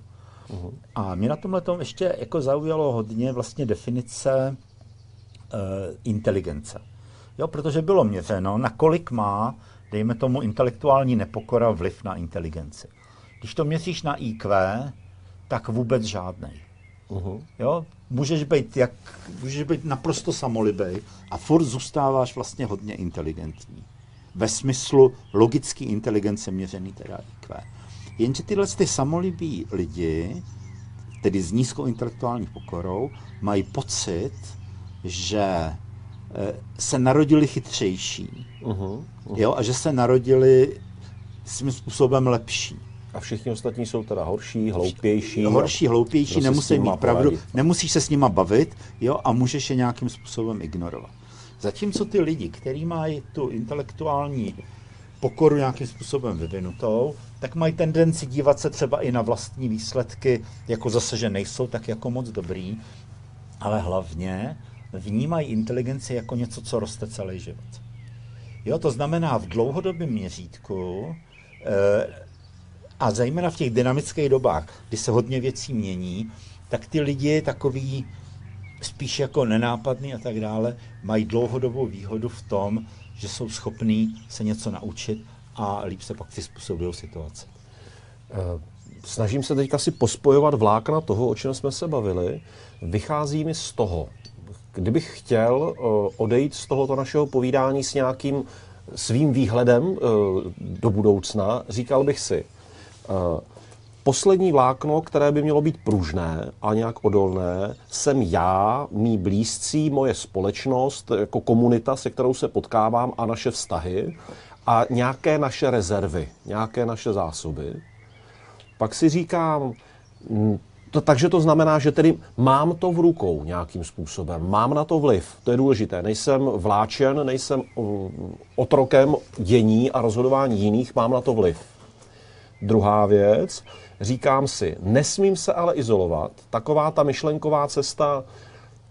Uh-huh. A mě na tomhle tom ještě jako zaujalo hodně vlastně definice uh, inteligence. Jo, protože bylo měřeno, nakolik má, dejme tomu, intelektuální nepokora vliv na inteligenci. Když to měříš na IQ, tak vůbec žádný. Uh-huh. Jo? Můžeš být, jak, můžeš být naprosto samolibý a furt zůstáváš vlastně hodně inteligentní. Ve smyslu logické inteligence měřený teda IQ. Jenže tyhle ty samolibí lidi, tedy s nízkou intelektuální pokorou, mají pocit, že eh, se narodili chytřejší. Uh-huh, uh-huh. Jo, a že se narodili svým způsobem lepší. A všichni ostatní jsou teda horší, hloupější. Horší, hloupější, nemusí mít pravdu, poradit. nemusíš se s nima bavit jo, a můžeš je nějakým způsobem ignorovat. Zatímco ty lidi, kteří mají tu intelektuální pokoru nějakým způsobem vyvinutou, tak mají tendenci dívat se třeba i na vlastní výsledky, jako zase, že nejsou tak jako moc dobrý, ale hlavně vnímají inteligenci jako něco, co roste celý život. Jo, to znamená v dlouhodobém měřítku eh, a zejména v těch dynamických dobách, kdy se hodně věcí mění, tak ty lidi takový spíš jako nenápadný a tak dále, mají dlouhodobou výhodu v tom, že jsou schopní se něco naučit a líp se pak přizpůsobují situace. Eh, snažím se teďka si pospojovat vlákna toho, o čem jsme se bavili. Vychází mi z toho, kdybych chtěl eh, odejít z tohoto našeho povídání s nějakým svým výhledem eh, do budoucna, říkal bych si, Poslední vlákno, které by mělo být pružné a nějak odolné, jsem já, mý blízcí, moje společnost, jako komunita, se kterou se potkávám a naše vztahy a nějaké naše rezervy, nějaké naše zásoby. Pak si říkám, mm, to, takže to znamená, že tedy mám to v rukou nějakým způsobem, mám na to vliv, to je důležité. Nejsem vláčen, nejsem otrokem dění a rozhodování jiných, mám na to vliv. Druhá věc, říkám si, nesmím se ale izolovat. Taková ta myšlenková cesta,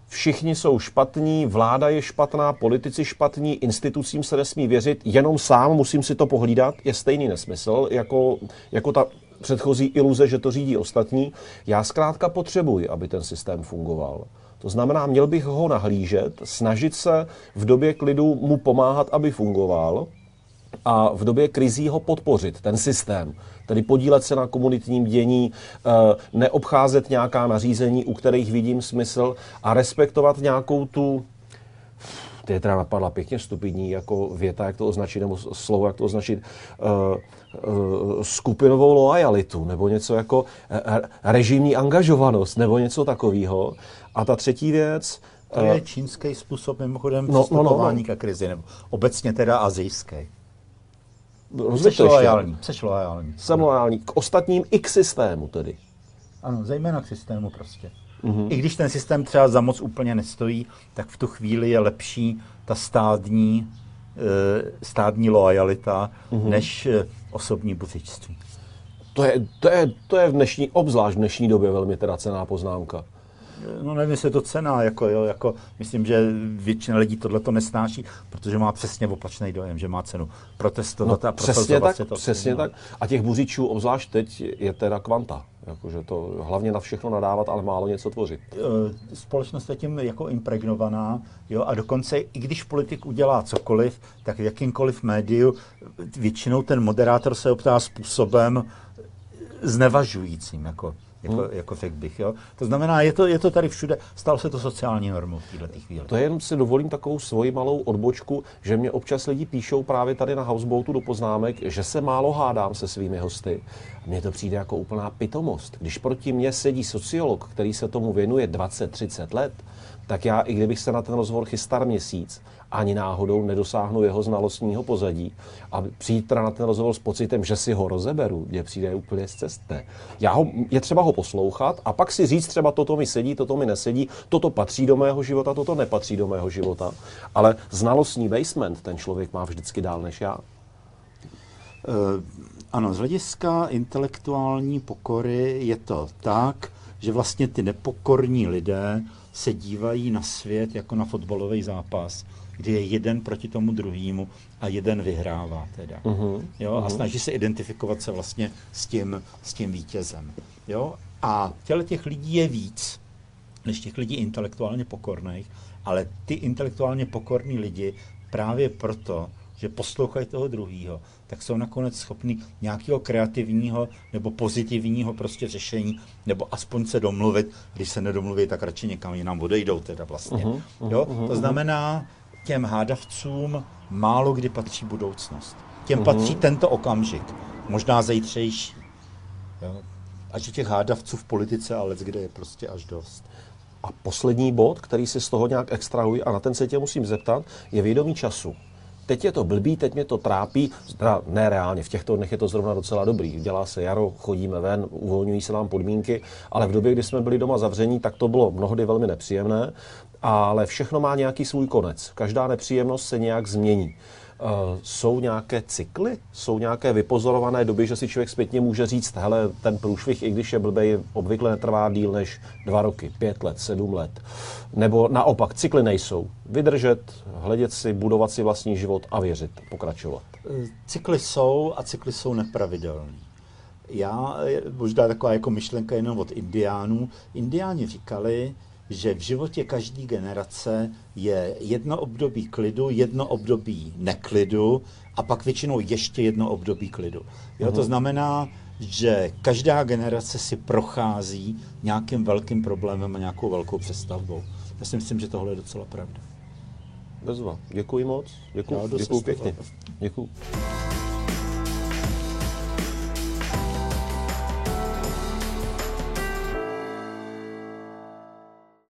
všichni jsou špatní, vláda je špatná, politici špatní, institucím se nesmí věřit, jenom sám musím si to pohlídat, je stejný nesmysl, jako, jako ta předchozí iluze, že to řídí ostatní. Já zkrátka potřebuji, aby ten systém fungoval. To znamená, měl bych ho nahlížet, snažit se v době klidu mu pomáhat, aby fungoval, a v době krizí ho podpořit, ten systém. Tedy podílet se na komunitním dění, eh, neobcházet nějaká nařízení, u kterých vidím smysl a respektovat nějakou tu to je teda napadla pěkně stupidní jako věta, jak to označit, nebo slovo, jak to označit, uh, uh, skupinovou loajalitu, nebo něco jako režimní angažovanost, nebo něco takového. A ta třetí věc... To je čínský způsob mimochodem no, no, no, no. ke krizi, nebo obecně teda azijský. Jsi loajální. Jsi loajální. Jsem loajální. K ostatním i k systému tedy. Ano, zejména k systému prostě. Mm-hmm. I když ten systém třeba za moc úplně nestojí, tak v tu chvíli je lepší ta stádní, e, stádní loajalita, mm-hmm. než e, osobní buřičství. To je, to, je, to je v dnešní, obzvlášť v dnešní době velmi teda cená poznámka no nevím, jestli je to cena, jako, jo, jako, myslím, že většina lidí tohle to nesnáší, protože má přesně opačný dojem, že má cenu protestovat no, a přesně tak, to přesně tak. A těch buřičů, obzvlášť teď, je teda kvanta. Jakože to hlavně na všechno nadávat, ale málo něco tvořit. E, společnost je tím jako impregnovaná, jo, a dokonce i když politik udělá cokoliv, tak v jakýmkoliv médiu většinou ten moderátor se optá způsobem znevažujícím. Jako jako, hmm. jako řekl bych. Jo? To znamená, je to, je to tady všude, stalo se to sociální normou v této chvíli. To jen si dovolím takovou svoji malou odbočku, že mě občas lidi píšou právě tady na Houseboatu do poznámek, že se málo hádám se svými hosty. Mně to přijde jako úplná pitomost. Když proti mně sedí sociolog, který se tomu věnuje 20-30 let, tak já, i kdybych se na ten rozhovor chystal měsíc ani náhodou nedosáhnu jeho znalostního pozadí a přijít teda na ten rozhovor s pocitem, že si ho rozeberu, mě přijde úplně z cesty. Já ho, je třeba ho poslouchat a pak si říct třeba toto mi sedí, toto mi nesedí, toto patří do mého života, toto nepatří do mého života. Ale znalostní basement ten člověk má vždycky dál než já. Uh, ano, z hlediska intelektuální pokory je to tak, že vlastně ty nepokorní lidé se dívají na svět jako na fotbalový zápas, kdy je jeden proti tomu druhému a jeden vyhrává teda. Uh-huh. Jo, uh-huh. A snaží se identifikovat se vlastně s tím, s tím vítězem. Jo? A těle těch lidí je víc, než těch lidí intelektuálně pokorných, ale ty intelektuálně pokorní lidi právě proto, že poslouchají toho druhého, tak jsou nakonec schopni nějakého kreativního nebo pozitivního prostě řešení, nebo aspoň se domluvit. Když se nedomluví, tak radši někam jinam odejdou teda vlastně. Uh-huh, uh-huh, jo? Uh-huh. To znamená, těm hádavcům málo kdy patří budoucnost. Těm uh-huh. patří tento okamžik, možná zítřejší. Jo? A že těch hádavců v politice ale kde je prostě až dost. A poslední bod, který si z toho nějak extrahuji, a na ten se tě musím zeptat, je vědomí času teď je to blbý, teď mě to trápí, teda ne reálně, v těchto dnech je to zrovna docela dobrý. Dělá se jaro, chodíme ven, uvolňují se nám podmínky, ale v době, kdy jsme byli doma zavření, tak to bylo mnohdy velmi nepříjemné, ale všechno má nějaký svůj konec. Každá nepříjemnost se nějak změní. Uh, jsou nějaké cykly? Jsou nějaké vypozorované doby, že si člověk zpětně může říct, hele, ten průšvih, i když je blbej, obvykle netrvá díl než dva roky, pět let, sedm let. Nebo naopak, cykly nejsou. Vydržet, hledět si, budovat si vlastní život a věřit, pokračovat. Eh, cykly jsou a cykly jsou nepravidelné. Já, možná taková jako myšlenka jenom od indiánů. Indiáni říkali, že v životě každé generace je jedno období klidu, jedno období neklidu a pak většinou ještě jedno období klidu. Jo. To mhm. znamená, že každá generace si prochází nějakým velkým problémem a nějakou velkou přestavbou. Já si myslím, že tohle je docela pravda. Bezva. Děkuji moc. Děkuji, děkuji pěkně. Děkuji.